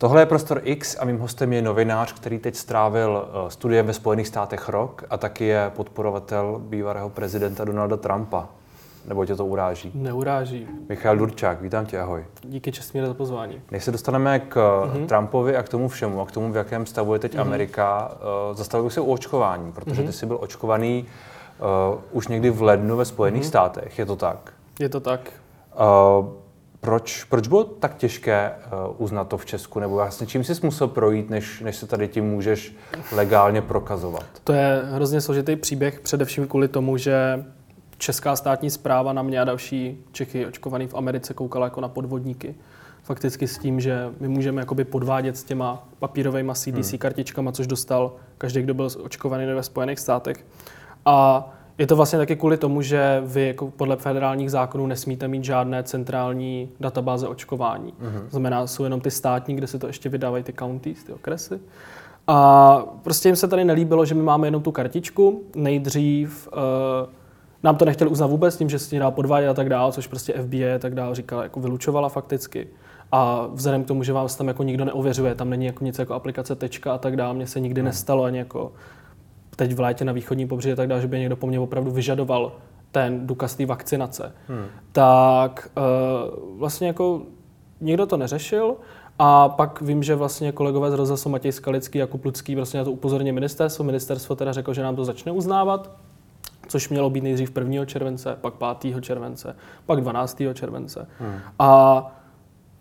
Tohle je Prostor X a mým hostem je novinář, který teď strávil eh, studiem ve Spojených státech rok a taky je podporovatel bývalého prezidenta Donalda Trumpa. Nebo tě to uráží? Neuráží. Michal Durčák, vítám tě, ahoj. Díky Česmíre za pozvání. Než se dostaneme k uh-huh. Trumpovi a k tomu všemu a k tomu, v jakém stavu je teď uh-huh. Amerika, uh, zastavil bych se u očkování, protože uh-huh. ty jsi byl očkovaný uh, už někdy v lednu ve Spojených uh-huh. státech, je to tak? Je to tak. Uh, proč, proč bylo tak těžké uh, uznat to v Česku? Nebo vlastně čím jsi musel projít, než, než se tady tím můžeš legálně prokazovat? To je hrozně složitý příběh, především kvůli tomu, že česká státní zpráva na mě a další Čechy očkovaný v Americe koukala jako na podvodníky. Fakticky s tím, že my můžeme jakoby podvádět s těma papírovými CDC hmm. kartičkama, což dostal každý, kdo byl očkovaný ve Spojených státech. A je to vlastně taky kvůli tomu, že vy jako podle federálních zákonů nesmíte mít žádné centrální databáze očkování. Mm-hmm. To znamená, jsou jenom ty státní, kde se to ještě vydávají ty counties, ty okresy. A prostě jim se tady nelíbilo, že my máme jenom tu kartičku. Nejdřív uh, nám to nechtěli uznat vůbec tím, že se dá podvádět a tak dále, což prostě FBI a tak dále říkala, jako vylučovala fakticky. A vzhledem k tomu, že vás tam jako nikdo neověřuje, tam není jako nic jako aplikace tečka a tak dále, mně se nikdy hmm. nestalo ani jako teď v létě na východním pobřeží a tak dále, že by někdo po mně opravdu vyžadoval ten důkaz té vakcinace, hmm. tak uh, vlastně jako nikdo to neřešil a pak vím, že vlastně kolegové z rozhlasu Matěj Skalický a Kuplucký vlastně na to upozorně ministerstvo. Ministerstvo teda řeklo, že nám to začne uznávat, což mělo být nejdřív 1. července, pak 5. července, pak 12. července. Hmm. A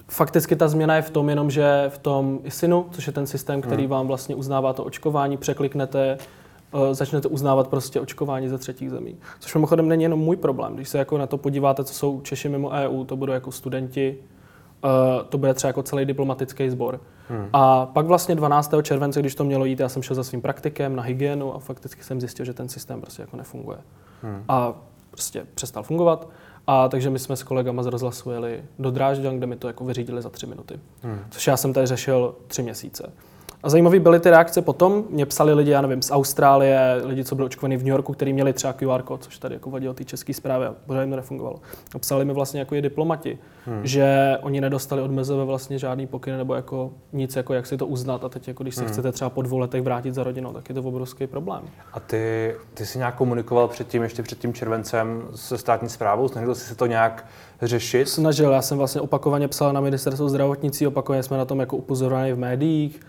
fakticky ta změna je v tom jenom, že v tom ISINu, což je ten systém, který hmm. vám vlastně uznává to očkování, překliknete začnete uznávat prostě očkování ze třetích zemí. Což mimochodem není jenom můj problém. Když se jako na to podíváte, co jsou Češi mimo EU, to budou jako studenti, uh, to bude třeba jako celý diplomatický sbor. Hmm. A pak vlastně 12. července, když to mělo jít, já jsem šel za svým praktikem na hygienu a fakticky jsem zjistil, že ten systém prostě jako nefunguje. Hmm. A prostě přestal fungovat. A takže my jsme s kolegama z rozhlasu jeli do Drážďan, kde mi to jako vyřídili za tři minuty. Hmm. Což já jsem tady řešil tři měsíce. A zajímavé byly ty reakce potom. Mě psali lidi, já nevím, z Austrálie, lidi, co byli očkovaní v New Yorku, kteří měli třeba QR kód, což tady jako vadilo té české zprávy a pořád jim to nefungovalo. A psali mi vlastně jako i diplomati, hmm. že oni nedostali od MZV vlastně žádný pokyn nebo jako nic, jako jak si to uznat. A teď, jako když se hmm. chcete třeba po dvou letech vrátit za rodinou, tak je to obrovský problém. A ty, ty jsi nějak komunikoval předtím, ještě před tím červencem se státní zprávou? Snažil jsi se to nějak řešit? Snažil, já jsem vlastně opakovaně psal na ministerstvo zdravotnictví, opakovaně jsme na tom jako upozorňovali v médiích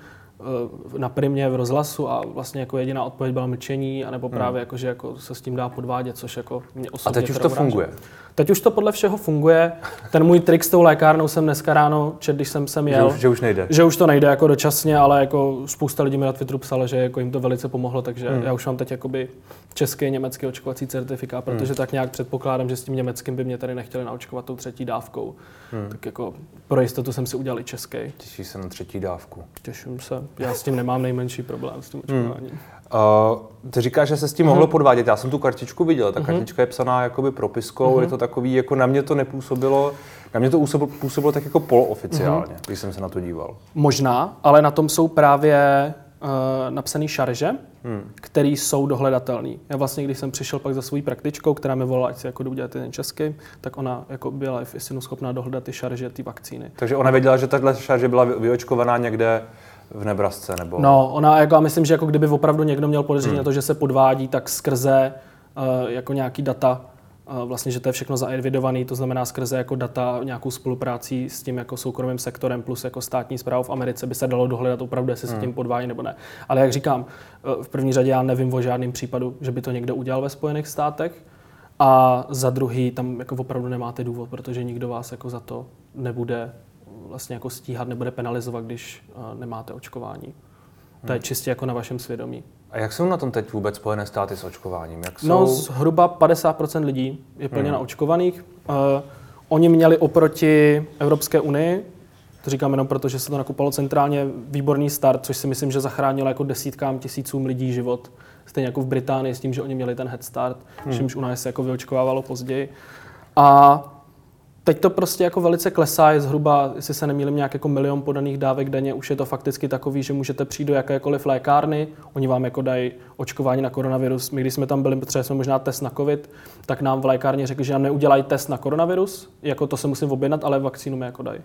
na primě v rozhlasu a vlastně jako jediná odpověď byla mlčení, anebo hmm. právě hmm. jako, že jako se s tím dá podvádět, což jako mě osobně A teď už to funguje? Teď už to podle všeho funguje. Ten můj trik s tou lékárnou jsem dneska ráno čet, když jsem sem jel. Že už, že už nejde. Že už to nejde jako dočasně, ale jako spousta lidí mi na Twitteru psalo, že jako jim to velice pomohlo, takže hmm. já už mám teď jakoby český, německý očkovací certifikát, protože hmm. tak nějak předpokládám, že s tím německým by mě tady nechtěli naočkovat tou třetí dávkou. Hmm. Tak jako pro jistotu jsem si udělal i český. Těší se na třetí dávku. Těším se. Já s tím nemám nejmenší problém s tím hmm. očkováním. Hmm. Uh, ty říkáš, že se s tím mohlo mhm. podvádět. Já jsem tu kartičku viděl. Ta mhm. kartička je psaná jakoby propiskou. Uh-huh. Je to takový, jako na mě to nepůsobilo, na mě to působilo, působilo tak jako polooficiálně, uh-huh. když jsem se na to díval. Možná, ale na tom jsou právě uh, napsané šarže, hmm. které jsou dohledatelné. Já vlastně, když jsem přišel pak za svou praktičkou, která mi volala, ať si jako udělat ten český, tak ona jako byla v schopná dohledat ty šarže, ty vakcíny. Takže ona věděla, že tahle šarže byla vyočkovaná někde v Nebrasce, nebo? No, ona, jako, já myslím, že jako kdyby opravdu někdo měl podezření hmm. na to, že se podvádí, tak skrze uh, jako nějaký data, uh, vlastně, že to je všechno zaevidovaný, to znamená skrze jako data, nějakou spolupráci s tím jako soukromým sektorem plus jako státní zprávu v Americe by se dalo dohledat opravdu, jestli hmm. se tím podvádí nebo ne. Ale jak říkám, uh, v první řadě já nevím o žádném případu, že by to někdo udělal ve Spojených státech. A za druhý, tam jako opravdu nemáte důvod, protože nikdo vás jako za to nebude vlastně jako stíhat, nebude penalizovat, když uh, nemáte očkování. To je hmm. čistě jako na vašem svědomí. A jak jsou na tom teď vůbec Spojené státy s očkováním? Jak no, jsou... No, zhruba 50% lidí je plně hmm. naočkovaných. Uh, oni měli oproti Evropské unii, to říkám jenom proto, že se to nakupalo centrálně, výborný start, což si myslím, že zachránilo jako desítkám tisícům lidí život. Stejně jako v Británii s tím, že oni měli ten head start, hmm. čímž u nás se jako vyočkovávalo později. A Teď to prostě jako velice klesá, je zhruba, jestli se nemýlím, nějak jako milion podaných dávek denně. Už je to fakticky takový, že můžete přijít do jakékoliv lékárny, oni vám jako dají očkování na koronavirus. My, když jsme tam byli, potřebovali jsme možná test na COVID, tak nám v lékárně řekli, že nám neudělají test na koronavirus, jako to se musím objednat, ale vakcínu mi jako dají.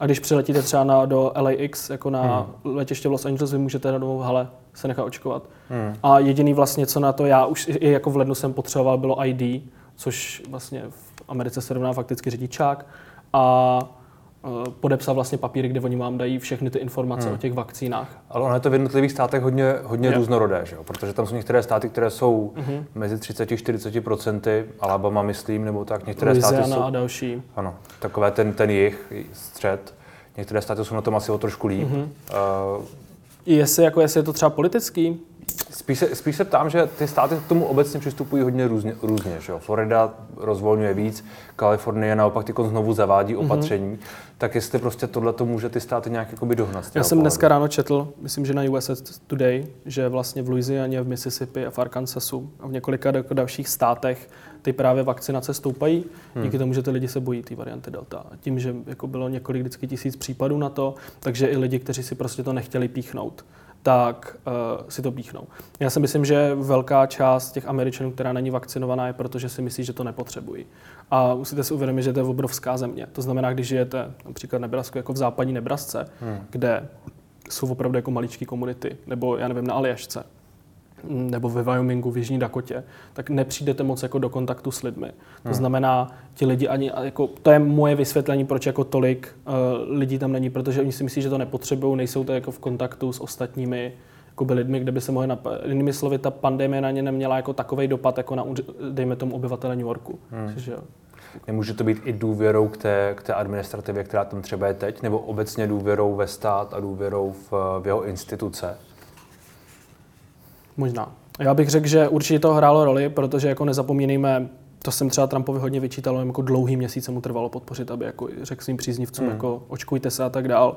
A když přiletíte třeba na, do LAX, jako na hmm. letiště v Los Angeles, vy můžete na domů hale se nechat očkovat. Hmm. A jediný vlastně, co na to já už i jako v lednu jsem potřeboval, bylo ID, což vlastně v Americe se rovná fakticky řidičák. A Eh, podepsat vlastně papíry, kde oni vám dají všechny ty informace hmm. o těch vakcínách. Ale ono je to v jednotlivých státech hodně, hodně různorodé, že jo? protože tam jsou některé státy, které jsou hmm. mezi 30-40 procenty, Alabama myslím, nebo tak, některé Louisiana státy jsou... a další. Ano, takové ten, ten jich, střed. Některé státy jsou na tom asi o trošku líp. Hmm. Uh, jestli, jako, jestli je to třeba politický, Spíš se, spíš se ptám, že ty státy k tomu obecně přistupují hodně různě. různě že jo? Florida rozvolňuje víc, Kalifornie naopak ty znovu zavádí mhm. opatření. Mm-hmm. Tak jestli prostě tohle to může ty státy nějak jakoby dohnat. Já jsem pohledu. dneska ráno četl, myslím, že na USA Today, že vlastně v Louisianě, v Mississippi a v Arkansasu a v několika dalších státech ty právě vakcinace stoupají, hmm. díky tomu, že ty lidi se bojí té varianty Delta. Tím, že jako bylo několik vždycky tisíc případů na to, takže i lidi, kteří si prostě to nechtěli píchnout, tak uh, si to píchnou. Já si myslím, že velká část těch Američanů, která není vakcinovaná, je proto, že si myslí, že to nepotřebují. A musíte si uvědomit, že to je obrovská země. To znamená, když žijete například Nebrasku, jako v západní Nebrasce, hmm. kde jsou opravdu jako maličké komunity, nebo já nevím, na Aljašce, nebo ve Wyomingu, v Jižní Dakotě, tak nepřijdete moc jako do kontaktu s lidmi. To hmm. znamená, ti lidi ani, jako, to je moje vysvětlení, proč jako tolik uh, lidí tam není, protože oni si myslí, že to nepotřebují, nejsou to jako v kontaktu s ostatními by lidmi, kde by se mohli, nap- jinými slovy, ta pandemie na ně neměla jako takový dopad, jako na, dejme tomu, obyvatele New Yorku. Hmm. Že, Nemůže to být i důvěrou k té, k té administrativě, která tam třeba je teď, nebo obecně důvěrou ve stát a důvěrou v, v jeho instituce? Možná. Já bych řekl, že určitě to hrálo roli, protože jako nezapomínejme, to jsem třeba Trumpovi hodně vyčítal, jako dlouhý měsíc mu trvalo podpořit, aby jako řekl svým příznivcům, mm. jako očkujte se a tak dál.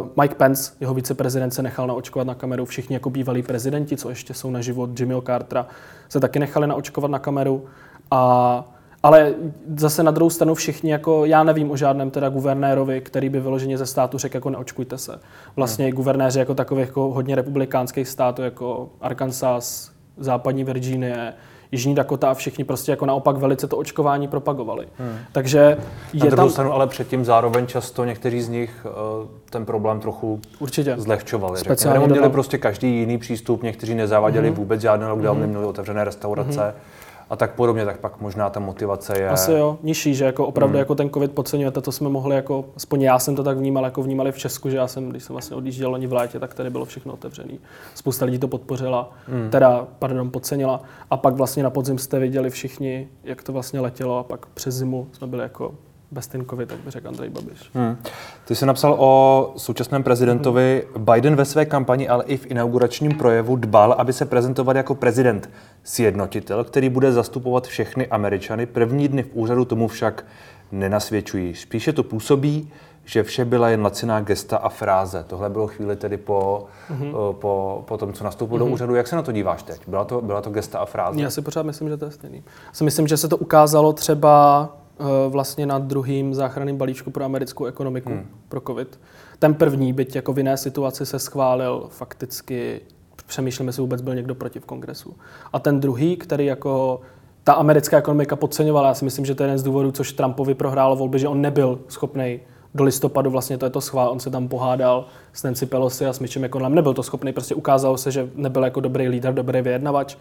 Uh, Mike Pence, jeho viceprezident, se nechal naočkovat na kameru. Všichni jako bývalí prezidenti, co ještě jsou na život, Jimmyho Cartera, se taky nechali naočkovat na kameru. A ale zase na druhou stranu všichni, jako já nevím o žádném teda guvernérovi, který by vyloženě ze státu řekl, jako neočkujte se. Vlastně hmm. guvernéři jako takových jako hodně republikánských států, jako Arkansas, západní Virginie, Jižní Dakota a všichni prostě jako naopak velice to očkování propagovali. Hmm. Takže je Na druhou tam... stranu ale předtím zároveň často někteří z nich uh, ten problém trochu Určitě. zlehčovali. Speciálně Nebo měli prostě každý jiný přístup, někteří nezávaděli hmm. vůbec žádné lockdown, hmm. neměli otevřené restaurace. Hmm a tak podobně, tak pak možná ta motivace je... Asi jo, nižší, že jako opravdu hmm. jako ten covid podceňujete, to jsme mohli jako, aspoň já jsem to tak vnímal, jako vnímali v Česku, že já jsem, když jsem vlastně odjížděl loni v létě, tak tady bylo všechno otevřené. Spousta lidí to podpořila, hmm. teda, pardon, podcenila. A pak vlastně na podzim jste viděli všichni, jak to vlastně letělo a pak přes zimu jsme byli jako Bestinkovi, tak by řekl Andrej Babiš. Hmm. Ty jsi napsal o současném prezidentovi. Hmm. Biden ve své kampani, ale i v inauguračním projevu dbal, aby se prezentoval jako prezident sjednotitel, který bude zastupovat všechny Američany. První dny v úřadu tomu však nenasvědčují. Spíše to působí, že vše byla jen laciná gesta a fráze. Tohle bylo chvíli tedy po, mm-hmm. po, po tom, co nastoupil mm-hmm. do mhm. úřadu. Jak se na to díváš teď? Byla to, byla to gesta a fráze? Já si pořád myslím, že to je stejný. Já si myslím, že se to ukázalo třeba vlastně na druhým záchranným balíčku pro americkou ekonomiku, hmm. pro COVID. Ten první, byť jako v jiné situaci se schválil fakticky, přemýšlím, jestli vůbec byl někdo proti v kongresu. A ten druhý, který jako ta americká ekonomika podceňovala, já si myslím, že to je jeden z důvodů, což Trumpovi prohrálo volby, že on nebyl schopný do listopadu vlastně to je to schvál, on se tam pohádal s Nancy Pelosi a s Mitchem McConnellem, nebyl to schopný, prostě ukázalo se, že nebyl jako dobrý lídr, dobrý vyjednavač,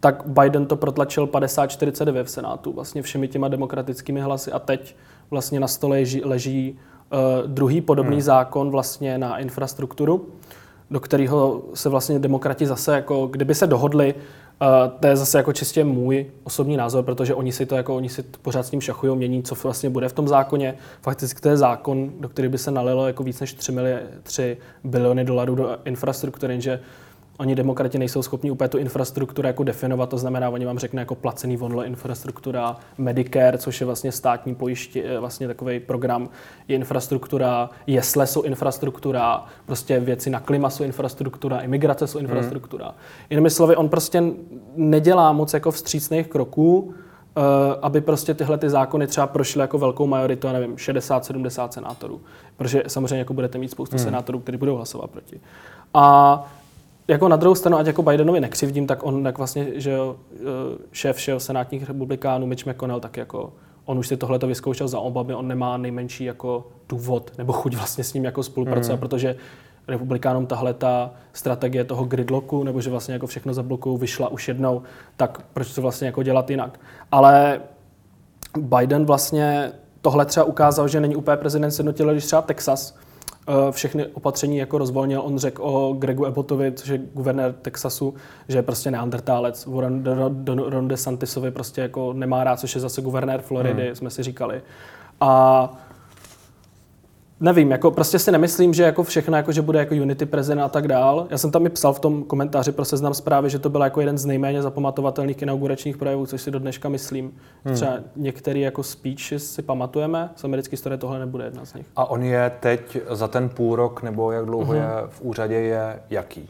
tak Biden to protlačil 50-49 v Senátu, vlastně všemi těma demokratickými hlasy a teď vlastně na stole leží, leží uh, druhý podobný hmm. zákon vlastně na infrastrukturu, do kterého se vlastně demokrati zase, jako kdyby se dohodli, Uh, to je zase jako čistě můj osobní názor, protože oni si to jako, oni si pořád s tím šachují, mění, co vlastně bude v tom zákoně. Fakticky to je zákon, do který by se nalilo jako víc než 3, mili, 3 biliony dolarů do infrastruktury, jenže oni demokrati nejsou schopni úplně tu infrastrukturu jako definovat, to znamená, oni vám řekne jako placený vonle infrastruktura, Medicare, což je vlastně státní pojiště, eh, vlastně takový program, je infrastruktura, jesle jsou infrastruktura, prostě věci na klima jsou infrastruktura, imigrace jsou infrastruktura. Hmm. Jinými slovy, on prostě nedělá moc jako vstřícných kroků, eh, aby prostě tyhle ty zákony třeba prošly jako velkou majoritu, já nevím, 60-70 senátorů. Protože samozřejmě jako budete mít spoustu hmm. senátorů, kteří budou hlasovat proti. A jako na druhou stranu, ať jako Bidenovi nekřivdím, tak on tak vlastně, že jo, eh, šéf všeho senátních republikánů Mitch McConnell tak jako On už si tohle to vyzkoušel za Obamy, on nemá nejmenší jako důvod nebo chuť vlastně s ním jako spolupracovat, mm. protože republikánům tahle ta strategie toho gridlocku, nebo že vlastně jako všechno zablokují, vyšla už jednou, tak proč to vlastně jako dělat jinak. Ale Biden vlastně tohle třeba ukázal, že není úplně prezident sjednotil, když třeba Texas všechny opatření jako rozvolnil. On řekl o Gregu Abbottovi, což je guvernér Texasu, že je prostě neandertálec. Ron, Ron DeSantisovi prostě jako nemá rád, což je zase guvernér Floridy, hmm. jsme si říkali. A nevím, jako prostě si nemyslím, že jako všechno, jako že bude jako Unity prezident a tak dál. Já jsem tam i psal v tom komentáři pro seznam zprávy, že to byl jako jeden z nejméně zapamatovatelných inauguračních projevů, což si do dneška myslím. Hmm. Třeba některý jako speech si pamatujeme, z americké historie tohle nebude jedna z nich. A on je teď za ten půl rok, nebo jak dlouho hmm. je v úřadě, je jaký?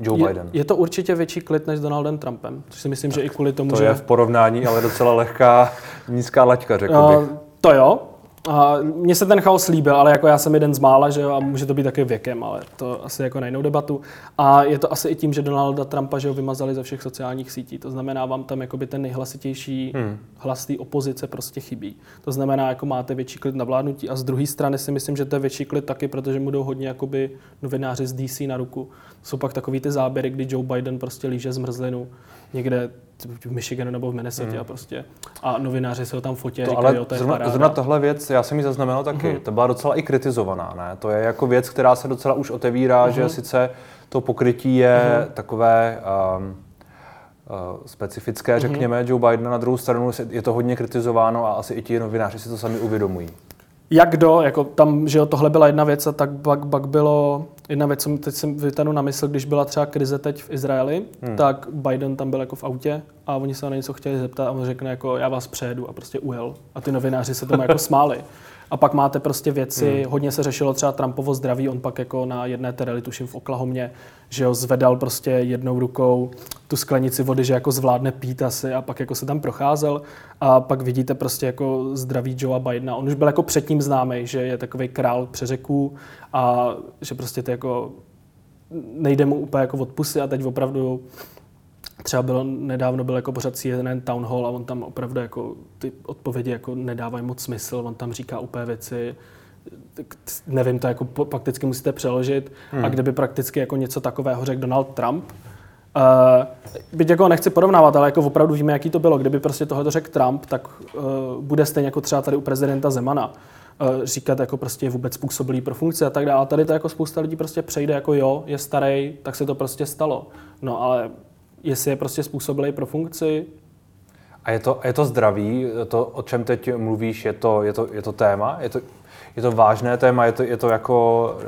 Joe je, Biden. Je to určitě větší klid než s Donaldem Trumpem, což si myslím, tak že i kvůli tomu, to že... je v porovnání ale docela lehká, nízká laťka, řekl bych. Uh, to jo, a mně se ten chaos líbil, ale jako já jsem jeden z mála, že jo, a může to být taky věkem, ale to asi jako na jinou debatu. A je to asi i tím, že Donalda Trumpa, že ho vymazali ze všech sociálních sítí. To znamená, vám tam jakoby ten nejhlasitější hmm. hlas té opozice prostě chybí. To znamená, jako máte větší klid na vládnutí. A z druhé strany si myslím, že to je větší klid taky, protože mu jdou hodně jakoby novináři z DC na ruku. Jsou pak takový ty záběry, kdy Joe Biden prostě líže zmrzlinu někde v Michiganu nebo v Minnesota hmm. prostě. A novináři se ho tam fotí. To, ale to zrovna, zrovna tohle věc, já jsem ji zaznamenal taky, hmm. to byla docela i kritizovaná, ne? To je jako věc, která se docela už otevírá, hmm. že sice to pokrytí je hmm. takové um, uh, specifické, hmm. řekněme, Joe Biden, na druhou stranu je to hodně kritizováno a asi i ti novináři si to sami uvědomují jak kdo, jako tam, že jo, tohle byla jedna věc a tak pak, pak bylo jedna věc, co teď jsem vytanu na mysl, když byla třeba krize teď v Izraeli, hmm. tak Biden tam byl jako v autě a oni se na něco chtěli zeptat a on řekne jako já vás přejedu a prostě ujel. A ty novináři se tomu jako smáli. A pak máte prostě věci, hmm. hodně se řešilo třeba Trumpovo zdraví, on pak jako na jedné tereli, tuším v Oklahomě, že ho zvedal prostě jednou rukou tu sklenici vody, že jako zvládne pít asi a pak jako se tam procházel a pak vidíte prostě jako zdraví Joea Bidena. On už byl jako předtím známý, že je takový král přeřeků a že prostě to jako nejde mu úplně jako od pusy a teď opravdu třeba bylo, nedávno byl jako pořád CNN Town Hall a on tam opravdu jako ty odpovědi jako nedávají moc smysl, on tam říká úplně věci, nevím, to jako prakticky musíte přeložit hmm. a kdyby prakticky jako něco takového řekl Donald Trump, Uh, byť jako nechci porovnávat, ale jako opravdu víme, jaký to bylo. Kdyby prostě tohle řekl Trump, tak uh, bude stejně jako třeba tady u prezidenta Zemana. Uh, říkat jako prostě je vůbec způsobilý pro funkci a tak dále. A tady to jako spousta lidí prostě přejde jako jo, je starý, tak se to prostě stalo. No ale jestli je prostě způsobilý pro funkci. A je to, je to zdraví, to, o čem teď mluvíš, je to, je to, je to téma? Je to, je to vážné téma, je to, je to jako,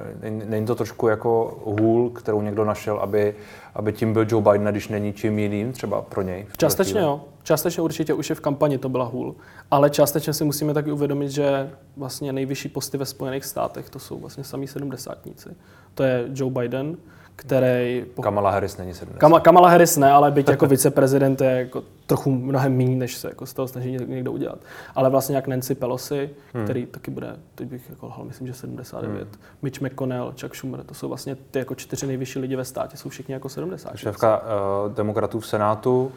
není to trošku jako hůl, kterou někdo našel, aby, aby tím byl Joe Biden, když není čím jiným třeba pro něj? Částečně jo. Částečně určitě už je v kampani to byla hůl. Ale částečně si musíme taky uvědomit, že vlastně nejvyšší posty ve Spojených státech to jsou vlastně samý sedmdesátníci. To je Joe Biden, který... Kamala Harris není 70. Kam, Kamala Harris ne, ale byť jako viceprezident je jako trochu mnohem méně, než se jako z toho snaží někdo udělat. Ale vlastně jak Nancy Pelosi, hmm. který taky bude, teď bych jako lhal, myslím, že 79, hmm. Mitch McConnell, Chuck Schumer, to jsou vlastně ty jako čtyři nejvyšší lidi ve státě, jsou všichni jako 70. Šéfka uh, demokratů v Senátu,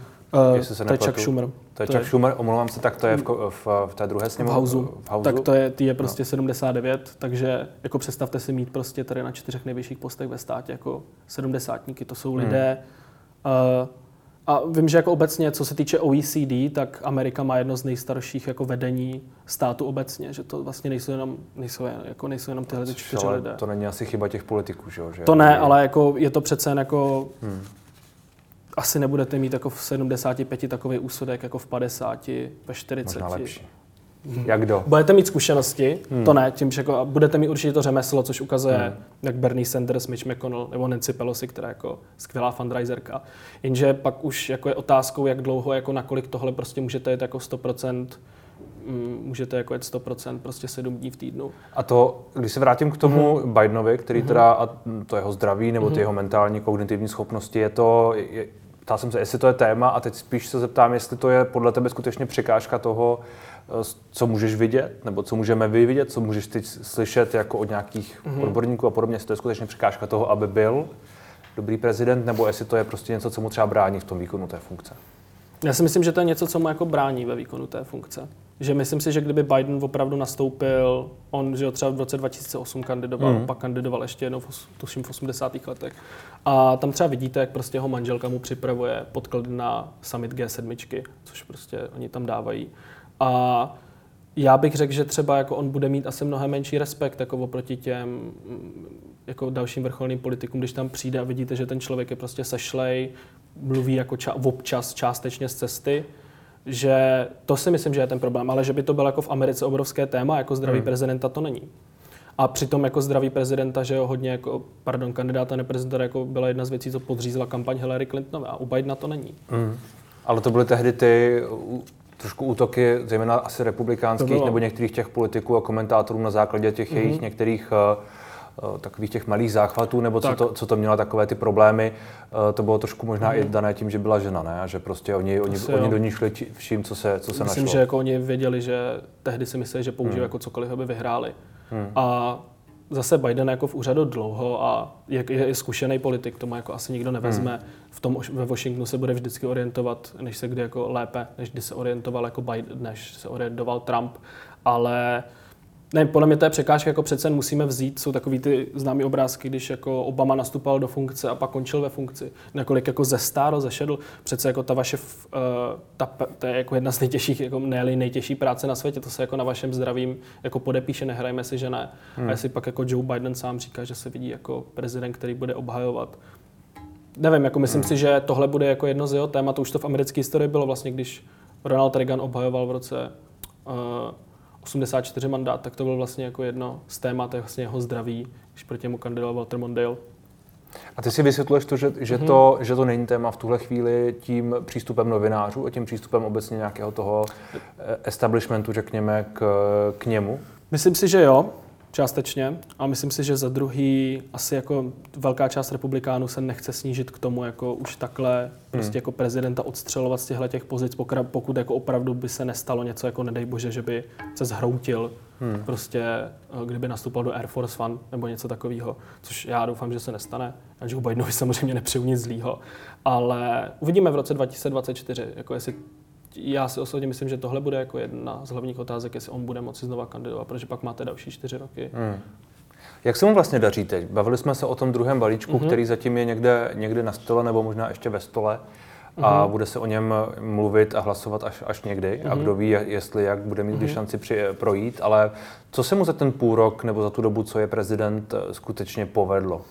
Uh, jestli se to je Chuck Schumer. To je to Chuck je... Schumer, omlouvám se, tak to je v, v, v té druhé sněmovně? V Hausu. v. Tak to je, ty je prostě no. 79, takže jako představte si mít prostě tady na čtyřech nejvyšších postech ve státě jako sedmdesátníky, to jsou hmm. lidé. Uh, a vím, že jako obecně, co se týče OECD, tak Amerika má jedno z nejstarších jako vedení státu obecně, že to vlastně nejsou jenom, nejsou, jako nejsou jenom tyhle čtyři lidé. To není asi chyba těch politiků, že jo? To ne, ale jako je to přece jen jako hmm asi nebudete mít jako v 75 takový úsudek jako v 50, ve 40. Možná lepší. Jak kdo? Budete mít zkušenosti, hmm. to ne, tím, že jako, budete mít určitě to řemeslo, což ukazuje hmm. jak Bernie Sanders, Mitch McConnell nebo Nancy Pelosi, která je jako skvělá fundraiserka. Jenže pak už jako je otázkou, jak dlouho, jako nakolik tohle prostě můžete jít jako 100% mm, můžete jako jet 100% prostě 7 dní v týdnu. A to, když se vrátím k tomu mm-hmm. Bidenovi, který mm-hmm. teda, a to jeho zdraví nebo ty mm-hmm. jeho mentální kognitivní schopnosti, je to, je, ptal jsem se, jestli to je téma a teď spíš se zeptám, jestli to je podle tebe skutečně překážka toho, eh, co můžeš vidět, nebo co můžeme vyvidět, co můžeš teď slyšet jako od nějakých mm-hmm. odborníků a podobně, jestli to je skutečně překážka toho, aby byl dobrý prezident, nebo jestli to je prostě něco, co mu třeba brání v tom výkonu té funkce. Já si myslím, že to je něco, co mu jako brání ve výkonu té funkce. Že myslím si, že kdyby Biden opravdu nastoupil, on že třeba v roce 2008 kandidoval, mm. pak kandidoval ještě jednou, v, tuším v 80. letech. A tam třeba vidíte, jak prostě jeho manželka mu připravuje podklady na summit G7, což prostě oni tam dávají. A já bych řekl, že třeba jako on bude mít asi mnohem menší respekt jako oproti těm mm, jako dalším vrcholným politikům, když tam přijde a vidíte, že ten člověk je prostě sešlej, mluví jako ča- občas částečně z cesty, že to si myslím, že je ten problém, ale že by to bylo jako v Americe obrovské téma, jako zdraví hmm. prezidenta to není. A přitom jako zdraví prezidenta, že jo, hodně jako, pardon, kandidáta neprezidenta jako byla jedna z věcí, co podřízla kampaň Hillary Clintonové a u Bidena to není. Hmm. Ale to byly tehdy ty trošku útoky, zejména asi republikánských nebo některých těch politiků a komentátorů na základě těch mm-hmm. jejich některých uh, takových těch malých záchvatů, nebo tak. co, to, co to mělo takové ty problémy, uh, to bylo trošku možná mm-hmm. i dané tím, že byla žena, ne? A že prostě oni, oni, oni do ní šli vším, co se, co se Myslím, našlo. že jako oni věděli, že tehdy si mysleli, že použijí mm. jako cokoliv, aby vyhráli. Mm. A zase Biden jako v úřadu dlouho a je, je zkušený politik, to má jako asi nikdo nevezme. Hmm. V tom ve Washingtonu se bude vždycky orientovat, než se kdy jako lépe, než kdy se orientoval jako Biden, než se orientoval Trump. Ale ne, podle mě to je překážka, jako přece musíme vzít, jsou takový ty známý obrázky, když jako Obama nastupoval do funkce a pak končil ve funkci. Nakolik jako ze stáro, zešedl, přece jako ta vaše, uh, ta, to je jako jedna z nejtěžších, jako ne nejtěžší práce na světě, to se jako na vašem zdravím jako podepíše, nehrajme si, že ne. Hmm. A jestli pak jako Joe Biden sám říká, že se vidí jako prezident, který bude obhajovat nevím, jako myslím hmm. si, že tohle bude jako jedno z jeho témat. Už to v americké historii bylo vlastně, když Ronald Reagan obhajoval v roce uh, 84 mandát, tak to bylo vlastně jako jedno z témat, vlastně jeho zdraví, když proti němu kandidoval Walter Mondale. A ty si vysvětluješ to, že, že, mm-hmm. to, že to není téma v tuhle chvíli tím přístupem novinářů a tím přístupem obecně nějakého toho eh, establishmentu, řekněme, k, k němu? Myslím si, že jo. Částečně. A myslím si, že za druhý asi jako velká část republikánů se nechce snížit k tomu, jako už takhle hmm. prostě jako prezidenta odstřelovat z těchto těch pozic, pokud jako opravdu by se nestalo něco jako nedej bože, že by se zhroutil hmm. prostě, eh, kdyby nastupoval do Air Force One nebo něco takového, což já doufám, že se nestane. A Joe Bidenovi samozřejmě nepřeju nic zlýho, ale uvidíme v roce 2024, jako jestli já si osobně myslím, že tohle bude jako jedna z hlavních otázek, jestli on bude moci znova kandidovat, protože pak máte další čtyři roky. Hmm. Jak se mu vlastně daří teď? Bavili jsme se o tom druhém balíčku, mm-hmm. který zatím je někde, někde na stole nebo možná ještě ve stole a mm-hmm. bude se o něm mluvit a hlasovat až, až někdy. Mm-hmm. A mhm. kdo ví, jestli jak bude mít mm-hmm. šanci při, projít. Ale co se mu za ten půl rok nebo za tu dobu, co je prezident, skutečně povedlo?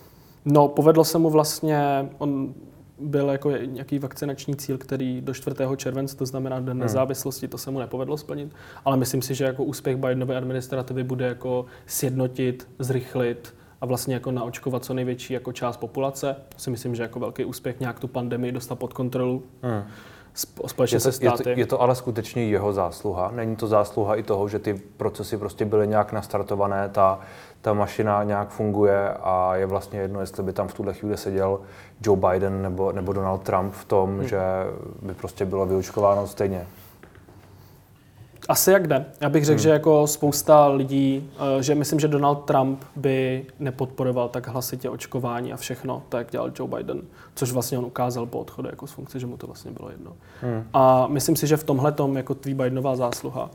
No, povedlo se mu vlastně, on byl jako nějaký vakcinační cíl, který do 4. července, to znamená den hmm. nezávislosti, to se mu nepovedlo splnit. Ale myslím si, že jako úspěch Bidenovy administrativy bude jako sjednotit, zrychlit a vlastně jako naočkovat co největší jako část populace. To si myslím, že jako velký úspěch nějak tu pandemii dostat pod kontrolu. Hmm společně je to, se státy. Je to, je to ale skutečně jeho zásluha? Není to zásluha i toho, že ty procesy prostě byly nějak nastartované, ta, ta mašina nějak funguje a je vlastně jedno, jestli by tam v tuhle chvíli seděl Joe Biden nebo, nebo Donald Trump v tom, hmm. že by prostě bylo vyučkováno stejně. Asi jak jde. Já bych řekl, hmm. že jako spousta lidí, eh, že myslím, že Donald Trump by nepodporoval tak hlasitě očkování a všechno, tak jak dělal Joe Biden, což vlastně on ukázal po odchodu jako z funkce, že mu to vlastně bylo jedno. Hmm. A myslím si, že v tomhle tom jako tvý Bidenová zásluha,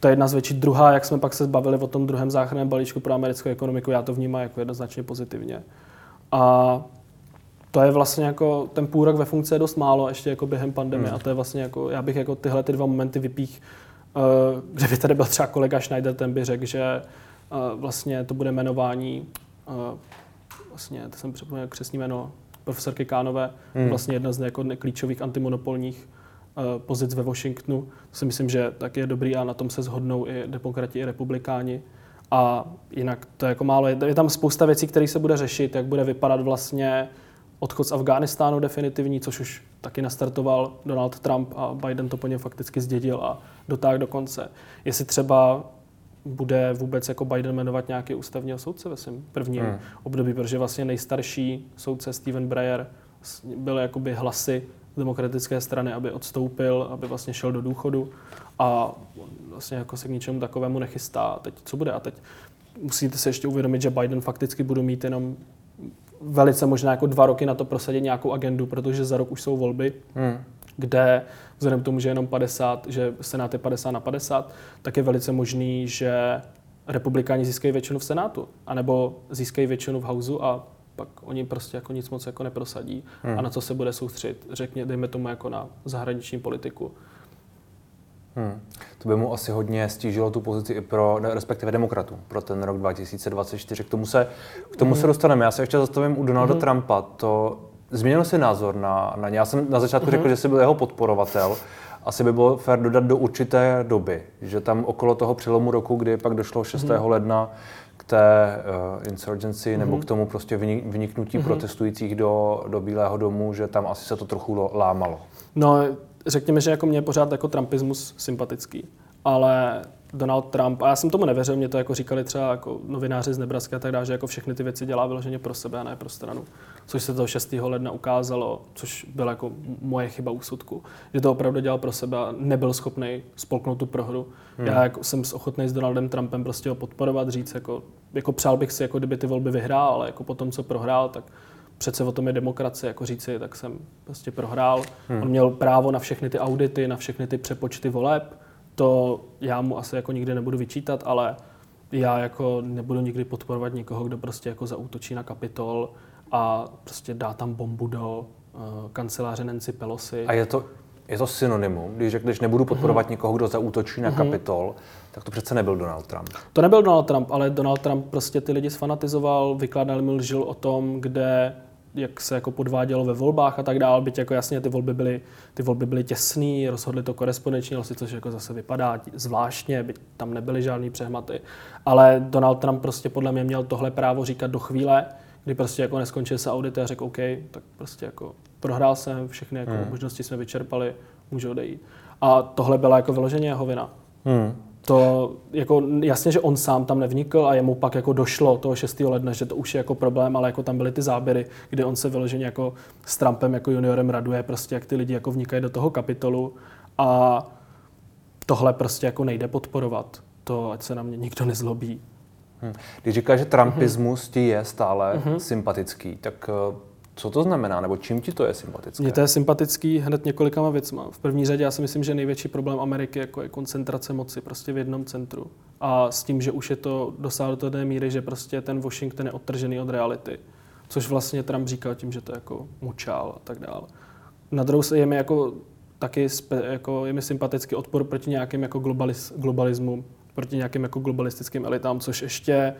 to je jedna z větší. Druhá, jak jsme pak se bavili o tom druhém záchranném balíčku pro americkou ekonomiku, já to vnímám jako jednoznačně pozitivně. A to je vlastně jako, ten půl rok ve funkci je dost málo ještě jako během pandemie hmm. a to je vlastně jako, já bych jako tyhle ty dva momenty vypích, kdyby tady byl třeba kolega Schneider, ten by řekl, že uh, vlastně to bude jmenování, uh, vlastně, to jsem připomněl křesní jméno, profesorky Kánové, hmm. vlastně jedna z jako klíčových antimonopolních pozic ve Washingtonu. To si myslím, že tak je dobrý a na tom se shodnou i demokrati, i republikáni. A jinak to je jako málo. Je tam spousta věcí, které se bude řešit, jak bude vypadat vlastně odchod z Afghánistánu definitivní, což už taky nastartoval Donald Trump a Biden to po něm fakticky zdědil a dotáhl do konce. Jestli třeba bude vůbec jako Biden jmenovat nějaký ústavního soudce ve svém prvním hmm. období, protože vlastně nejstarší soudce Steven Breyer byl jakoby hlasy demokratické strany, aby odstoupil, aby vlastně šel do důchodu a vlastně jako se k ničemu takovému nechystá. A teď co bude? A teď musíte si ještě uvědomit, že Biden fakticky bude mít jenom velice možná jako dva roky na to prosadit nějakou agendu, protože za rok už jsou volby. Hmm. kde vzhledem k tomu, že jenom 50, že Senát je 50 na 50, tak je velice možný, že republikáni získají většinu v Senátu, anebo získají většinu v Houseu a pak oni prostě jako nic moc jako neprosadí. Hmm. A na co se bude soustředit? Řekně, dejme tomu jako na zahraniční politiku. Hmm. To by mu asi hodně stížilo tu pozici i pro, respektive demokratů, pro ten rok 2024. K tomu se, k tomu hmm. se dostaneme. Já se ještě zastavím u Donalda hmm. Trumpa. To změnil si názor na, na ně. Já jsem na začátku hmm. řekl, že jsi byl jeho podporovatel. Asi by bylo fér dodat do určité doby, že tam okolo toho přelomu roku, kdy pak došlo 6. Hmm. ledna k té uh, insurgency mm-hmm. nebo mhm. k tomu prostě vyniknutí mm-hmm. protestujících do, do Bílého domu, že tam asi se to trochu lámalo. No, řekněme, že jako mě je pořád jako trumpismus sympatický, ale Donald Trump, a já jsem tomu nevěřil, mě to jako říkali třeba jako novináři z Nebraska a tak dále, že jako všechny ty věci dělá vyloženě pro sebe a ne pro stranu. Což se toho 6. ledna ukázalo, což byla jako moje chyba úsudku, že to opravdu dělal pro sebe a nebyl schopný spolknout tu prohru. Hmm. Já jako jsem ochotný s Donaldem Trumpem prostě ho podporovat, říct, jako, jako přál bych si, jako kdyby ty volby vyhrál, ale jako potom, co prohrál, tak přece o tom je demokracie, jako říci, tak jsem prostě prohrál. Hmm. On měl právo na všechny ty audity, na všechny ty přepočty voleb. To já mu asi jako nikdy nebudu vyčítat, ale já jako nebudu nikdy podporovat nikoho, kdo prostě jako zaútočí na kapitol a prostě dá tam bombu do uh, kanceláře Nancy Pelosi. A je to, je to synonymum, když řekneš, nebudu podporovat mm-hmm. někoho, kdo zaútočí na mm-hmm. kapitol, tak to přece nebyl Donald Trump. To nebyl Donald Trump, ale Donald Trump prostě ty lidi sfanatizoval, vykládal mi lžil o tom, kde jak se jako podvádělo ve volbách a tak dále, byť jako jasně ty volby byly, ty volby byly těsné, rozhodli to korespondenční hlasy, což jako zase vypadá zvláštně, byť tam nebyly žádný přehmaty. Ale Donald Trump prostě podle mě měl tohle právo říkat do chvíle, kdy prostě jako neskončil se audit a řekl OK, tak prostě jako prohrál jsem, všechny jako hmm. možnosti jsme vyčerpali, můžu odejít. A tohle byla jako vyloženě jeho vina. Hmm to jako jasně, že on sám tam nevnikl a jemu pak jako došlo toho 6. ledna, že to už je jako problém, ale jako tam byly ty záběry, kde on se vyloženě jako s Trumpem jako juniorem raduje, prostě jak ty lidi jako vnikají do toho kapitolu a tohle prostě jako nejde podporovat. To, ať se na mě nikdo nezlobí. Hmm. Když říkáš, že trumpismus hmm. ti je stále hmm. sympatický, tak eh, co to znamená, nebo čím ti to je sympatické? Mně to je sympatický hned několikama věcma. V první řadě já si myslím, že největší problém Ameriky jako je koncentrace moci prostě v jednom centru. A s tím, že už je to dosáhlo do té míry, že prostě ten Washington je odtržený od reality. Což vlastně Trump říkal tím, že to jako mučál a tak dále. Na druhou se je mi jako taky spe, jako je mi sympatický odpor proti nějakým jako globaliz, globalismu, proti nějakým jako globalistickým elitám, což ještě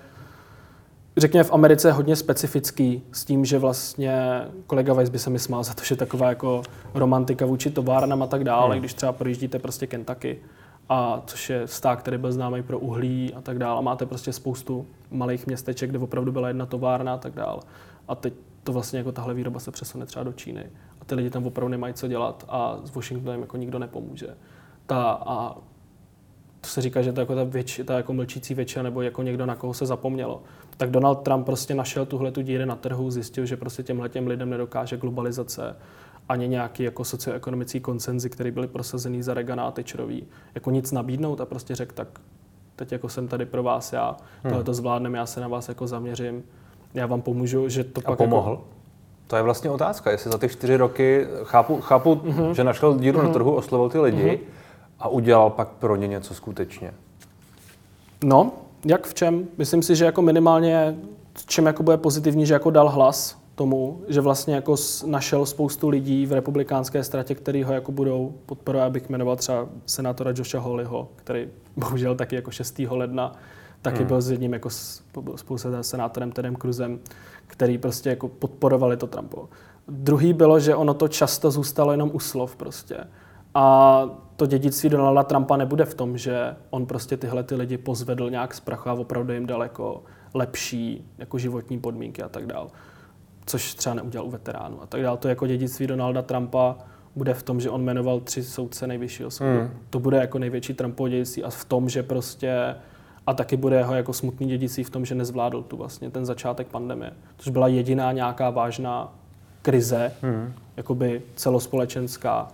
řekněme, v Americe je hodně specifický s tím, že vlastně kolega Weiss by se mi smál za to, že taková jako romantika vůči továrnám a tak dále, hmm. když třeba projíždíte prostě Kentucky, a což je stát, který byl známý pro uhlí a tak dále. Máte prostě spoustu malých městeček, kde opravdu byla jedna továrna a tak dále. A teď to vlastně jako tahle výroba se přesune třeba do Číny. A ty lidi tam opravdu nemají co dělat a s Washingtonem jako nikdo nepomůže. Ta, a to se říká, že to je jako ta, věč, ta jako mlčící většina nebo jako někdo, na koho se zapomnělo tak Donald Trump prostě našel tuhle tu díry na trhu, zjistil, že prostě těmhle těm lidem nedokáže globalizace ani nějaký jako socioekonomický koncenzy, který byly prosazený za Reagana a Thatcherový, jako nic nabídnout a prostě řekl, tak teď jako jsem tady pro vás, já hmm. tohle to zvládnem, já se na vás jako zaměřím, já vám pomůžu, že to a pak pomohl? Jako... To je vlastně otázka, jestli za ty čtyři roky, chápu, chápu mm-hmm. že našel díru mm-hmm. na mhm. trhu, oslovil ty lidi mm-hmm. a udělal pak pro ně něco skutečně. No, jak v čem? Myslím si, že jako minimálně čem jako bude pozitivní, že jako dal hlas tomu, že vlastně jako našel spoustu lidí v republikánské stratě, který ho jako budou podporovat, abych jmenoval třeba senátora Josha Hawleyho, který bohužel taky jako 6. ledna taky hmm. byl s jedním jako spolu se senátorem Tedem Cruzem, který prostě jako podporovali to Trumpo. Druhý bylo, že ono to často zůstalo jenom u slov prostě. A to dědictví Donalda Trumpa nebude v tom, že on prostě tyhle ty lidi pozvedl nějak z prachu a opravdu jim daleko lepší jako životní podmínky a tak dále. Což třeba neudělal u veteránů a tak dále. To jako dědictví Donalda Trumpa bude v tom, že on jmenoval tři soudce nejvyššího soudu. Hmm. To bude jako největší Trumpovo dědictví a v tom, že prostě a taky bude jeho jako smutný dědictví v tom, že nezvládl tu vlastně ten začátek pandemie. Což byla jediná nějaká vážná krize, hmm. jakoby celospolečenská,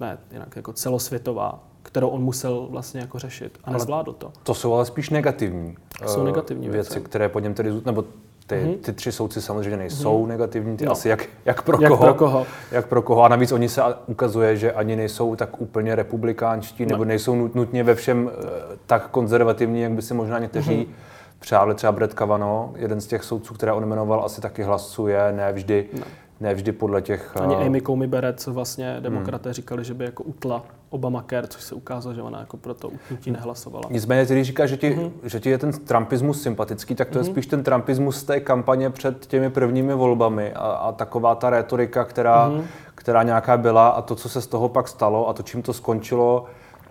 ne, jinak jako celosvětová, kterou on musel vlastně jako řešit a nezvládl to. To jsou ale spíš negativní, jsou negativní věci, věci, které po něm tedy, nebo Ty, mm-hmm. ty tři soudci samozřejmě nejsou mm-hmm. negativní, ty no. asi jak, jak, pro jak koho, pro koho. Jak pro koho. A navíc oni se ukazuje, že ani nejsou tak úplně republikánští, no. nebo nejsou nutně ve všem eh, tak konzervativní, jak by si možná někteří mm-hmm. přáli. Třeba Brett Kavanaugh, jeden z těch soudců, které on jmenoval, asi taky hlasuje, ne vždy no ne vždy podle těch... Ani uh... Amy Comey co vlastně demokraté hmm. říkali, že by jako utla Obamacare, což se ukázalo, že ona jako pro to utnutí nehlasovala. Nicméně, když říká, že ti, mm-hmm. že ti je ten trumpismus sympatický, tak to mm-hmm. je mhm. spíš ten trumpismus z té kampaně před těmi prvními volbami a, a taková ta retorika, která, mm-hmm. která nějaká byla a to, co se z toho pak stalo a to, čím to skončilo,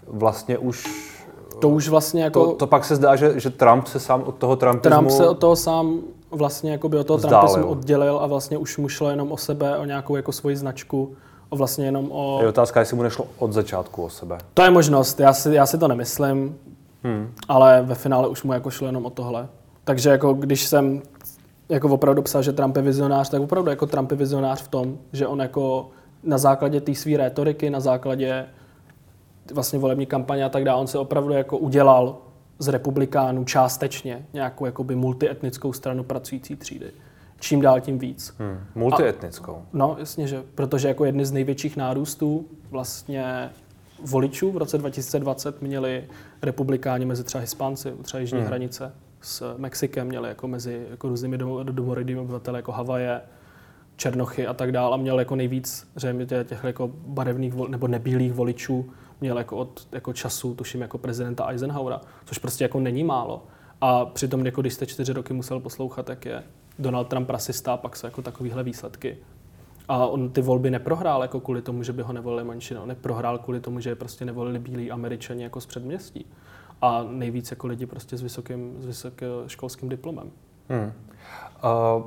vlastně už to už vlastně jako... To, to pak se zdá, že, že Trump se sám od toho Trumpismu... Trump se od toho sám vlastně jako by od toho Trumpismu oddělil a vlastně už mu šlo jenom o sebe, o nějakou jako svoji značku, o vlastně jenom o... Je otázka, jestli mu nešlo od začátku o sebe. To je možnost, já si, já si to nemyslím, hmm. ale ve finále už mu jako šlo jenom o tohle. Takže jako když jsem jako opravdu psal, že Trump je vizionář, tak opravdu jako Trump je vizionář v tom, že on jako na základě té své rétoriky, na základě vlastně volební kampaně a tak dále, on se opravdu jako udělal z republikánů částečně nějakou jakoby multietnickou stranu pracující třídy. Čím dál tím víc. Hmm, multietnickou. A, no, jasně, že protože jako jedny z největších nárůstů vlastně voličů v roce 2020 měli republikáni mezi třeba Hispánci, třeba jižní hmm. hranice s Mexikem, měli jako mezi jako různými domorodými obyvateli jako Havaje, Černochy a tak dále a měl jako nejvíc zřejmě těch jako barevných nebo nebílých voličů měl jako od jako času, tuším, jako prezidenta Eisenhowera, což prostě jako není málo. A přitom, jako když jste čtyři roky musel poslouchat, jak je Donald Trump rasista pak se jako takovýhle výsledky. A on ty volby neprohrál jako kvůli tomu, že by ho nevolili menšinou. Neprohrál kvůli tomu, že je prostě nevolili bílí američani jako z předměstí. A nejvíc jako lidi prostě s vysokým, s vysokoškolským diplomem. Hmm. Uh,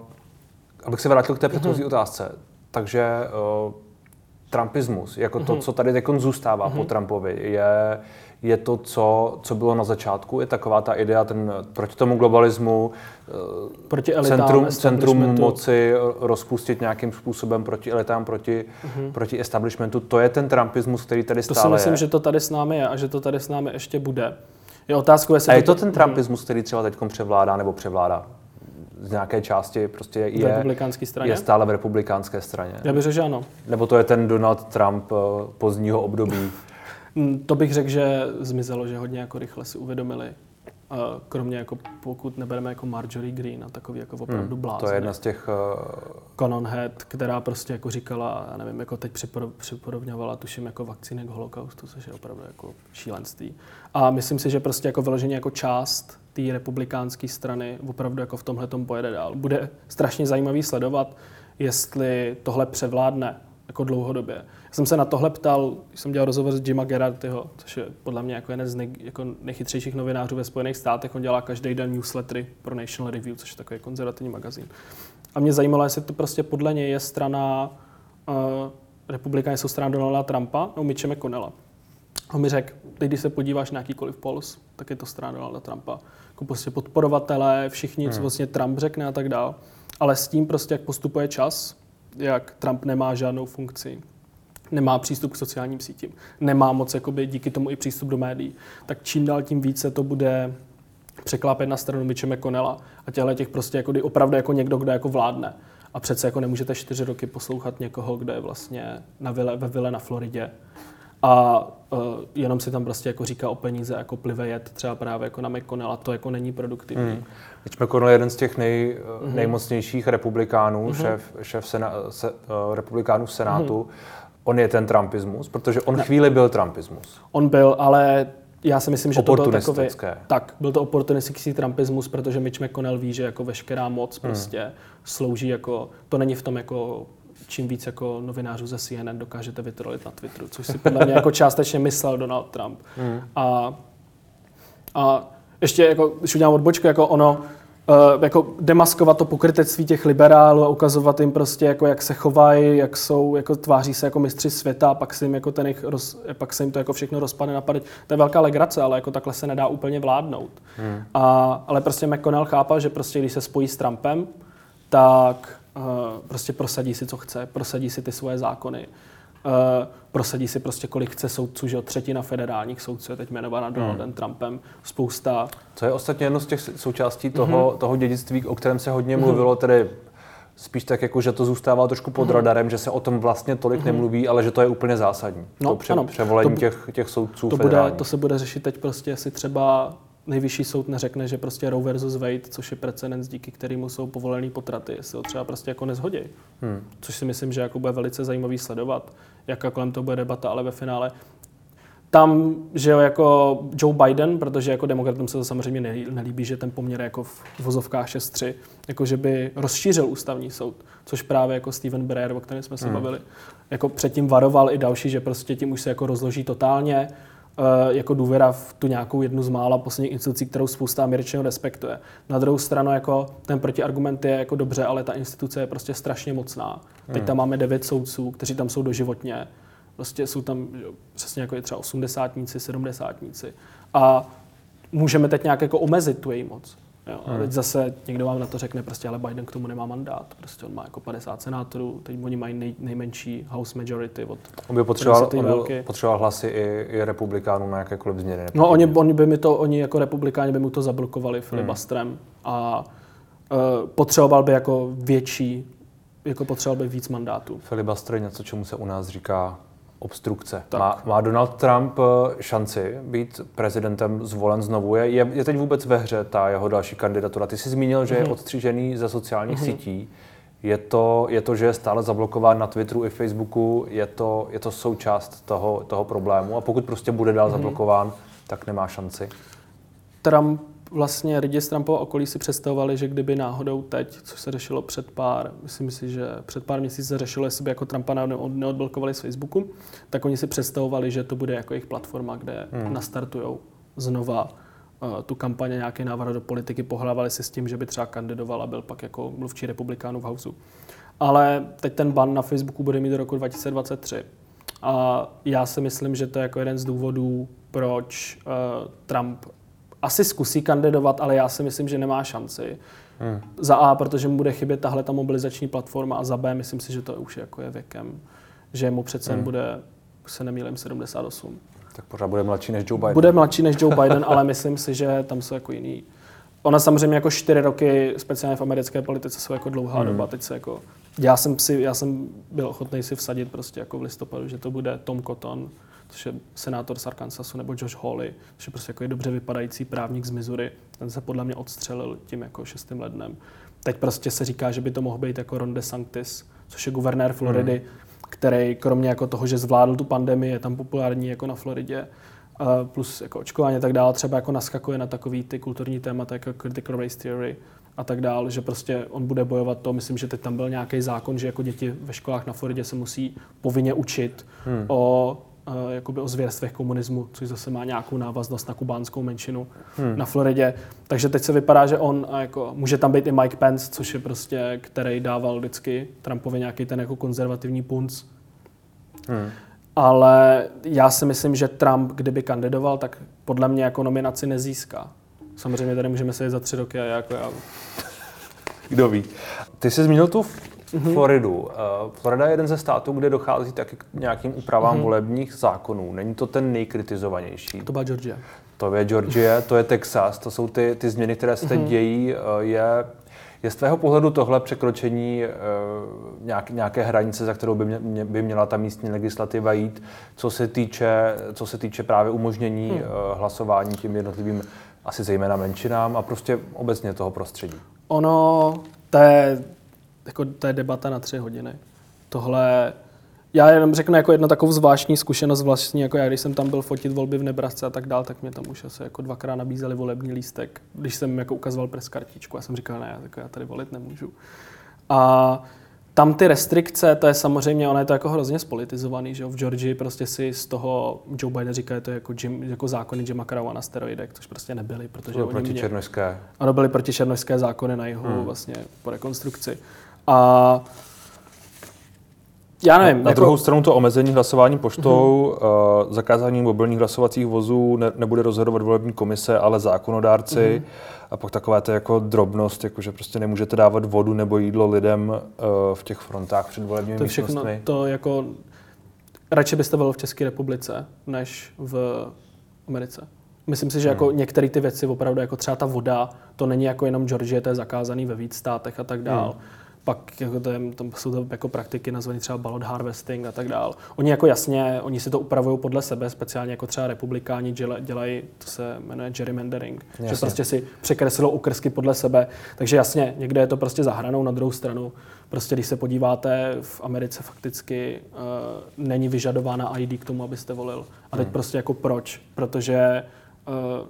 abych se vrátil k té předchozí hmm. otázce. Takže uh, Trumpismus, jako to, mhm. co tady teď zůstává mm-hmm. po mhm. Trumpovi, je, je to, co, co bylo na začátku, je taková ta idea ten, proti tomu globalismu, eh, proti elitám, centrum, centrum moci rozpustit nějakým způsobem proti elitám, proti, mm-hmm. proti establishmentu. To je ten Trumpismus, který tady stále To si myslím, je. že to tady s námi je a že to tady s námi ještě bude. Je otázka, jestli a je to, to ten Trumpismus, který třeba teď převládá nebo převládá z nějaké části prostě je, republikánské straně? je stále v republikánské straně. Já bych řekl, že ano. Nebo to je ten Donald Trump eh, pozdního období? Mm, to bych řekl, že zmizelo, že hodně jako rychle si uvědomili. Eh, kromě jako pokud nebereme jako Marjorie Green a takový jako opravdu hmm, blázny. To je jedna z těch... Uh... Conan Head, která prostě jako říkala, já nevím, jako teď připorovňovala, tuším, jako vakcíny k holokaustu, což je opravdu jako šílenství. A myslím si, že prostě jako vyloženě jako část té republikánské strany opravdu jako v tomhle tom pojede dál. Bude strašně zajímavý sledovat, jestli tohle převládne jako dlouhodobě. Já jsem se na tohle ptal, když jsem dělal rozhovor s Jima Gerardyho, což je podle mě jako jeden z nej, jako nejchytřejších novinářů ve Spojených státech. On dělá každý den newslettery pro National Review, což je takový konzervativní magazín. A mě zajímalo, jestli to prostě podle něj je strana uh, republikáni jsou strana Donalda Trumpa nebo Mitche McConnella. On mi řekl, teď když se podíváš na jakýkoliv pols, tak je to strana Donalda Trumpa. Jako prostě podporovatelé, všichni, hmm. co vlastně Trump řekne a tak dále. Ale s tím prostě, jak postupuje čas, jak Trump nemá žádnou funkci, nemá přístup k sociálním sítím, nemá moc jakoby, díky tomu i přístup do médií, tak čím dál tím více to bude překlápet na stranu Mitche McConnella a těchto těch prostě jako, opravdu jako někdo, kdo jako vládne. A přece jako nemůžete čtyři roky poslouchat někoho, kdo je vlastně na vile, ve vile na Floridě a uh, jenom si tam prostě jako říká o peníze, jako plive jet třeba právě jako na McConnell a to jako není produktivní. Hmm. Mitch McConnell je jeden z těch nej, mm-hmm. nejmocnějších republikánů, mm-hmm. šéf, šéf sena, se, uh, republikánů v Senátu. Mm-hmm. On je ten trumpismus, protože on ne. chvíli byl trumpismus. On byl, ale já si myslím, že to byl takový... Tak, byl to oportunistický trumpismus, protože Mitch McConnell ví, že jako veškerá moc hmm. prostě slouží jako... To není v tom jako čím víc jako novinářů ze CNN dokážete vytrolit na Twitteru, což si podle mě jako částečně myslel Donald Trump. Mm. A, a ještě jako, když udělám odbočku, jako ono, uh, jako demaskovat to pokrytectví těch liberálů a ukazovat jim prostě, jako jak se chovají, jak jsou, jako tváří se jako mistři světa a pak se jim, jako ten jich roz, pak se jim to jako všechno rozpadne na To je velká legrace, ale jako takhle se nedá úplně vládnout. Hmm. A, ale prostě McConnell chápal, že prostě když se spojí s Trumpem, tak prostě prosadí si, co chce, prosadí si ty svoje zákony. Uh, prosadí si prostě kolik chce soudců, že třetina federálních soudců je teď jmenována Donaldem hmm. Trumpem, spousta... Co je ostatně jedno z těch součástí toho, mm-hmm. toho dědictví, o kterém se hodně mm-hmm. mluvilo, tedy spíš tak jako, že to zůstává trošku pod mm-hmm. radarem, že se o tom vlastně tolik mm-hmm. nemluví, ale že to je úplně zásadní. No, to pře- ano. převolení to, těch, těch soudců to, bude, to se bude řešit teď prostě, jestli třeba nejvyšší soud neřekne, že prostě Roe versus Wade, což je precedens, díky kterému jsou povolený potraty, jestli ho třeba prostě jako nezhodí. Hmm. Což si myslím, že jako bude velice zajímavý sledovat, jaká kolem to bude debata, ale ve finále tam, že jako Joe Biden, protože jako demokratům se to samozřejmě nelíbí, že ten poměr jako v vozovkách 6-3, jako že by rozšířil ústavní soud, což právě jako Steven Breyer, o kterém jsme se hmm. bavili, jako předtím varoval i další, že prostě tím už se jako rozloží totálně, jako důvěra v tu nějakou jednu z mála posledních institucí, kterou spousta Američanů respektuje. Na druhou stranu jako ten protiargument je jako dobře, ale ta instituce je prostě strašně mocná. Teď hmm. tam máme devět soudců, kteří tam jsou doživotně. Prostě jsou tam jo, přesně jako je třeba osmdesátníci, sedmdesátníci. A můžeme teď nějak jako omezit tu její moc. Jo, a hmm. teď zase někdo vám na to řekne, prostě, ale Biden k tomu nemá mandát. Prostě on má jako 50 senátorů, teď oni mají nej, nejmenší House majority od On by potřeboval, on by potřeboval hlasy i, i republikánů na jakékoliv změny. No oni, oni, by mi to, oni jako republikáni by mu to zablokovali filibustrem hmm. a uh, potřeboval by jako větší, jako potřeboval by víc mandátů. Filibuster je něco, čemu se u nás říká obstrukce. Má, má Donald Trump eh, šanci být prezidentem zvolen znovu? Je, je, je teď vůbec ve hře ta jeho další kandidatura? Ty jsi zmínil, že mm-hmm. je mhm. odstřížený ze sociálních mm-hmm. sítí. Je to, je to, že je stále zablokován na Twitteru i Facebooku, je to, je to součást toho, toho problému a pokud prostě bude dál mm-hmm. zablokován, tak nemá šanci. Trump vlastně lidi z Trumpova okolí si představovali, že kdyby náhodou teď, což se řešilo před pár, myslím si, že před pár měsíci se řešilo, jestli by jako Trumpa neodblokovali z Facebooku, tak oni si představovali, že to bude jako jejich platforma, kde hmm. nastartují znova uh, tu kampaně, nějaký návrat do politiky, pohlavali si s tím, že by třeba kandidoval a byl pak jako mluvčí republikánů v Houseu. Ale teď ten ban na Facebooku bude mít do roku 2023. A já si myslím, že to je jako jeden z důvodů, proč uh, Trump asi zkusí kandidovat, ale já si myslím, že nemá šanci. Hmm. Za A, protože mu bude chybět tahle ta mobilizační platforma a za B, myslím si, že to už jako je věkem, že mu přece hmm. bude, se nemýlím, 78. Tak pořád bude mladší než Joe Biden. Bude mladší než Joe Biden, ale myslím si, že tam jsou jako jiný. Ona samozřejmě jako čtyři roky, speciálně v americké politice, jsou jako dlouhá hmm. doba. Teď se jako, já jsem, si, já jsem byl ochotný si vsadit prostě jako v listopadu, že to bude Tom Cotton, což je senátor z Arkansasu, nebo Josh Hawley, což je prostě jako je dobře vypadající právník z Missouri. Ten se podle mě odstřelil tím jako 6. lednem. Teď prostě se říká, že by to mohl být jako Ron DeSantis, což je guvernér Floridy, hmm. který kromě jako toho, že zvládl tu pandemii, je tam populární jako na Floridě, plus jako očkování a tak dále, třeba jako naskakuje na takový ty kulturní témata jako critical race theory a tak dále, že prostě on bude bojovat to. Myslím, že teď tam byl nějaký zákon, že jako děti ve školách na Floridě se musí povinně učit hmm. o jakoby o zvěrstvech komunismu, což zase má nějakou návaznost na kubánskou menšinu hmm. na Floridě. Takže teď se vypadá, že on, a jako, může tam být i Mike Pence, což je prostě, který dával vždycky Trumpovi nějaký ten jako konzervativní punc. Hmm. Ale já si myslím, že Trump, kdyby kandidoval, tak podle mě jako nominaci nezíská. Samozřejmě tady můžeme se za tři roky a jako já. Kdo ví. Ty jsi zmínil tu mm-hmm. Floridu. Uh, Florida je jeden ze států, kde dochází taky k nějakým úpravám mm-hmm. volebních zákonů. Není to ten nejkritizovanější. To byla Georgia. To je Georgia, to je Texas, to jsou ty, ty změny, které se teď mm-hmm. dějí. Uh, je, je z tvého pohledu tohle překročení uh, nějak, nějaké hranice, za kterou by, mě, by měla ta místní legislativa jít, co se týče, co se týče právě umožnění mm. hlasování těm jednotlivým, asi zejména menšinám a prostě obecně toho prostředí? Ono, to je jako to je debata na tři hodiny. Tohle, já jenom řeknu jako jednu takovou zvláštní zkušenost vlastně, jako já, když jsem tam byl fotit volby v Nebrasce a tak dál, tak mě tam už asi jako dvakrát nabízeli volební lístek. Když jsem jako ukazoval pres kartičku, já jsem říkal, ne, jako já tady volit nemůžu. A tam ty restrikce, to je samozřejmě, ono je to jako hrozně spolitizovaný, že jo? v Georgii prostě si z toho Joe Biden říká, že to je jako, Jim, jako zákony Jima Carova na steroidech, což prostě nebyly, protože to proti mě, černožské. Ano, byly proti černožské zákony na jihu hmm. vlastně po rekonstrukci. A já nevím. Na, jako... druhou stranu to omezení hlasování poštou, mm-hmm. uh, zakázání mobilních hlasovacích vozů ne, nebude rozhodovat volební komise, ale zákonodárci. Mm-hmm. A pak taková to jako drobnost, jako že prostě nemůžete dávat vodu nebo jídlo lidem uh, v těch frontách před volebními to všechno, To jako radši byste volil v České republice, než v Americe. Myslím si, že jako hmm. některé ty věci opravdu, jako třeba ta voda, to není jako jenom Georgie, to je zakázaný ve víc státech a tak dál. Hmm pak jako to je, tam jsou to jako praktiky nazvané třeba ballot harvesting a tak dál. Oni jako jasně, oni si to upravují podle sebe, speciálně jako třeba republikáni dělají, to se jmenuje gerrymandering, jasně. že prostě si překreslou ukrsky podle sebe, takže jasně, někde je to prostě zahranou na druhou stranu. Prostě když se podíváte, v Americe fakticky uh, není vyžadována ID k tomu, abyste volil. A teď hmm. prostě jako proč? Protože uh,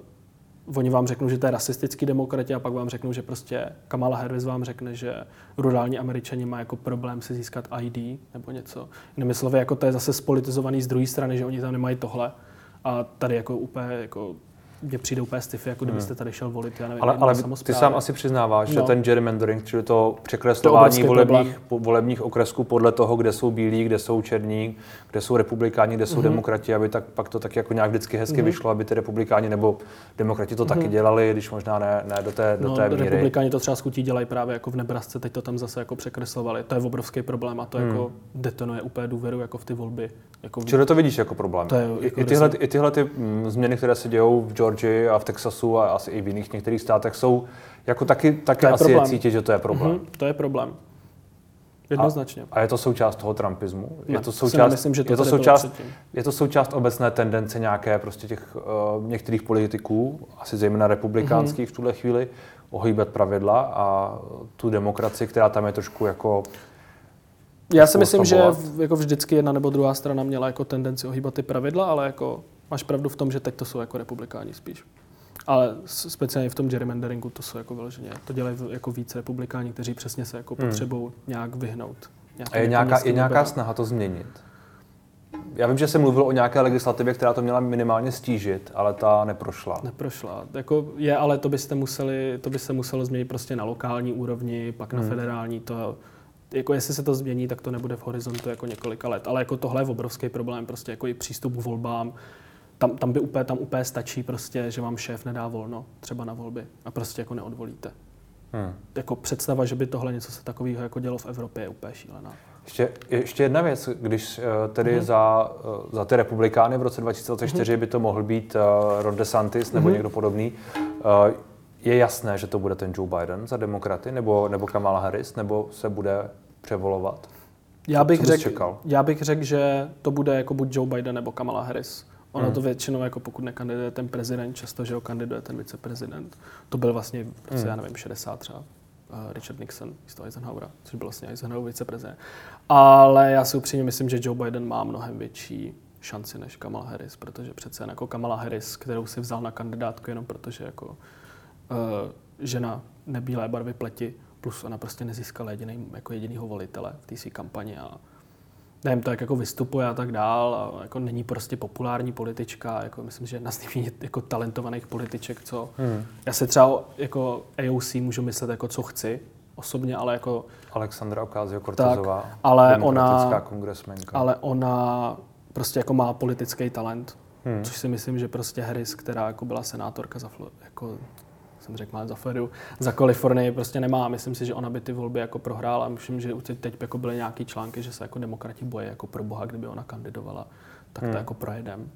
oni vám řeknou, že to je rasistický demokrati a pak vám řeknou, že prostě Kamala Harris vám řekne, že rurální američani má jako problém si získat ID nebo něco. Jinými slovy, jako to je zase spolitizovaný z druhé strany, že oni tam nemají tohle. A tady jako úplně jako mně přijde úplně stify, jako kdybyste hmm. tady šel volit, já nevím, Ale, ale ty sám asi přiznáváš, no. že ten gerrymandering, čili to překreslování to volebních, volebních okresků podle toho, kde jsou bílí, kde jsou černí, kde jsou republikáni, kde jsou mm-hmm. demokrati, aby tak, pak to tak jako nějak vždycky hezky mm-hmm. vyšlo, aby ty republikáni nebo demokrati to mm-hmm. taky dělali, když možná ne, ne do té, do no, té míry. Republikáni to třeba skutí dělají právě jako v Nebrasce, teď to tam zase jako překreslovali. To je obrovský problém a to mm. jako detonuje úplně důvěru jako v ty volby. Jako v... Čili to vidíš jako problém. To je, jako I, tyhle, I tyhle ty mm, změny, které se dějou v Georgii a v Texasu a asi i v jiných některých státech jsou jako taky, taky asi problém. je cítit, že to je problém. Mm-hmm, to je problém. Jednoznačně. A, a je to součást toho trumpismu? Ne, je to součást, myslím, že to je, to součást, je to součást obecné tendence nějaké prostě těch uh, některých politiků, asi zejména republikánských mm-hmm. v tuhle chvíli, ohýbat pravidla a tu demokracii, která tam je trošku jako já si myslím, že jako vždycky jedna nebo druhá strana měla jako tendenci ohýbat ty pravidla, ale jako máš pravdu v tom, že teď to jsou jako republikáni spíš. Ale speciálně v tom gerrymanderingu to jsou jako vyloženě, to dělají jako více republikáni, kteří přesně se jako hmm. potřebují nějak vyhnout. A je nějaká, je nějaká snaha to změnit? Já vím, že se mluvil o nějaké legislativě, která to měla minimálně stížit, ale ta neprošla. Neprošla. Jako je, ale to byste museli, to by se muselo změnit prostě na lokální úrovni, pak na hmm. federální. To, jako jestli se to změní, tak to nebude v horizontu jako několika let. Ale jako tohle je obrovský problém, prostě jako i přístup k volbám, tam, tam by úplně, tam úplně stačí prostě, že vám šéf nedá volno třeba na volby a prostě jako neodvolíte. Hmm. Jako představa, že by tohle něco se takového jako dělo v Evropě je úplně šílená. Ještě, ještě jedna věc, když uh, tedy hmm. za, uh, za ty republikány v roce 2024 hmm. by to mohl být uh, Ron DeSantis nebo hmm. někdo podobný, je jasné, že to bude ten Joe Biden za demokraty nebo, nebo Kamala Harris, nebo se bude převolovat? Já bych řekl, já bych řekl, že to bude jako buď Joe Biden nebo Kamala Harris. Ono hmm. to většinou, jako pokud nekandiduje ten prezident, často, že ho kandiduje ten viceprezident. To byl vlastně v roce, hmm. já nevím, 60 třeba. Uh, Richard Nixon místo Eisenhowera, což byl vlastně Eisenhower viceprezident. Ale já si upřímně myslím, že Joe Biden má mnohem větší šanci než Kamala Harris, protože přece jako Kamala Harris, kterou si vzal na kandidátku jenom protože jako žena nebílé barvy pleti, plus ona prostě nezískala jediný, jako jedinýho volitele v té své kampani a nevím, to jak jako vystupuje a tak dál, a jako není prostě populární politička, jako myslím, že jedna z nejméně jako talentovaných političek, co hmm. já se třeba jako AOC můžu myslet jako co chci, osobně, ale jako... Alexandra Ocasio-Cortezová, ale ona, kongresmenka. Ale ona prostě jako má politický talent, hmm. což si myslím, že prostě Harris, která jako byla senátorka za, jako jsem řekl za Floridu, za Kalifornii prostě nemá. Myslím si, že ona by ty volby jako prohrála. Myslím, že teď jako byly nějaký články, že se jako demokrati bojí jako pro boha, kdyby ona kandidovala, tak hmm. to jako projedem.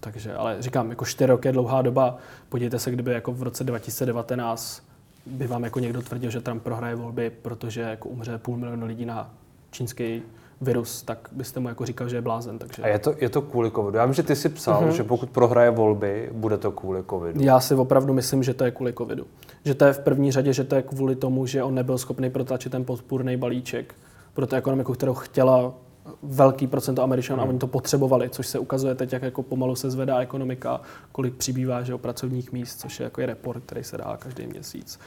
Takže, ale říkám, jako čtyři roky je dlouhá doba. Podívejte se, kdyby jako v roce 2019 by vám jako někdo tvrdil, že Trump prohraje volby, protože jako umře půl milionu lidí na čínský virus, tak byste mu jako říkal, že je blázen. Takže... A je to, je to kvůli covidu? Já vím, že ty si psal, mm-hmm. že pokud prohraje volby, bude to kvůli covidu. Já si opravdu myslím, že to je kvůli covidu. Že to je v první řadě, že to je kvůli tomu, že on nebyl schopný protlačit ten podpůrný balíček pro tu ekonomiku, kterou chtěla velký procento Američanů hmm. a oni to potřebovali, což se ukazuje teď, jak jako pomalu se zvedá ekonomika, kolik přibývá že o pracovních míst, což je jako je report, který se dá každý měsíc.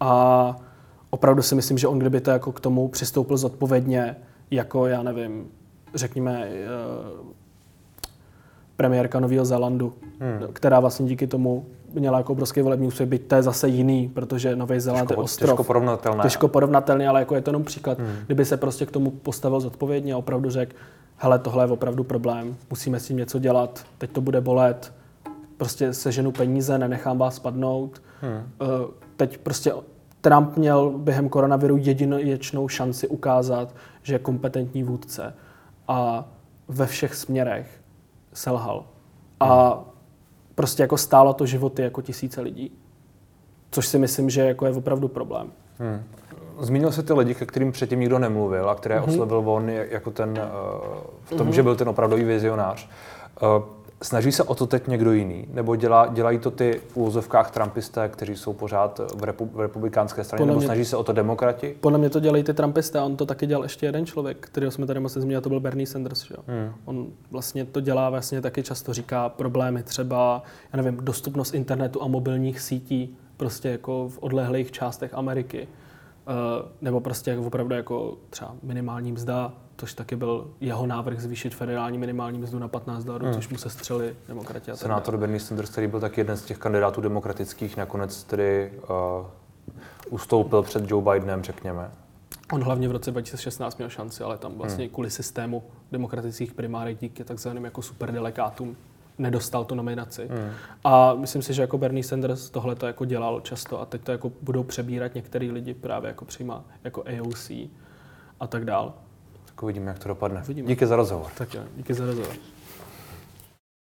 A opravdu si myslím, že on kdyby to jako k tomu přistoupil zodpovědně, jako, já nevím, řekněme, uh, premiérka Nového Zélandu, hmm. která vlastně díky tomu měla jako obrovský volební úspěch, byť to je zase jiný, protože Nový Zéland těžko, je ostrov. Těžko porovnatelné. Těžko porovnatelný, ale jako je to jenom příklad. Hmm. Kdyby se prostě k tomu postavil zodpovědně a opravdu řekl, hele, tohle je opravdu problém, musíme s tím něco dělat, teď to bude bolet, prostě seženu peníze, nenechám vás spadnout. Hmm. Uh, teď prostě Trump měl během koronaviru jedinečnou šanci ukázat, že je kompetentní vůdce. A ve všech směrech selhal. A prostě jako stálo to životy jako tisíce lidí. Což si myslím, že jako je opravdu problém. Hmm. Zmínil se ty lidi, ke kterým předtím nikdo nemluvil a které mm-hmm. oslovil on jako ten, uh, v tom, mm-hmm. že byl ten opravdový vizionář. Snaží se o to teď někdo jiný? Nebo dělá, dělají to ty v úvozovkách Trumpisté, kteří jsou pořád v, repu, v republikánské straně? Podle nebo mě, snaží se o to demokrati? Podle mě to dělají ty Trumpisté on to taky dělal ještě jeden člověk, kterého jsme tady moc zmínili, to byl Bernie Sanders. Že? Hmm. On vlastně to dělá, vlastně taky často říká problémy třeba, já nevím, dostupnost internetu a mobilních sítí prostě jako v odlehlých částech Ameriky. Uh, nebo prostě jako opravdu jako třeba minimální mzda, což taky byl jeho návrh zvýšit federální minimální mzdu na 15 dolarů, hmm. což mu se střeli demokrati. Senátor Bernie Sanders, který byl taky jeden z těch kandidátů demokratických, nakonec tedy uh, ustoupil před Joe Bidenem, řekněme. On hlavně v roce 2016 měl šanci, ale tam vlastně hmm. kvůli systému demokratických primárek díky takzvaným jako superdelegátům nedostal tu nominaci. Hmm. A myslím si, že jako Bernie Sanders tohle to jako dělal často a teď to jako budou přebírat některý lidi právě jako přímo jako AOC a tak dál. Tak uvidíme, jak to dopadne. Uvidíme. Díky za rozhovor. Tak jo, díky za rozhovor.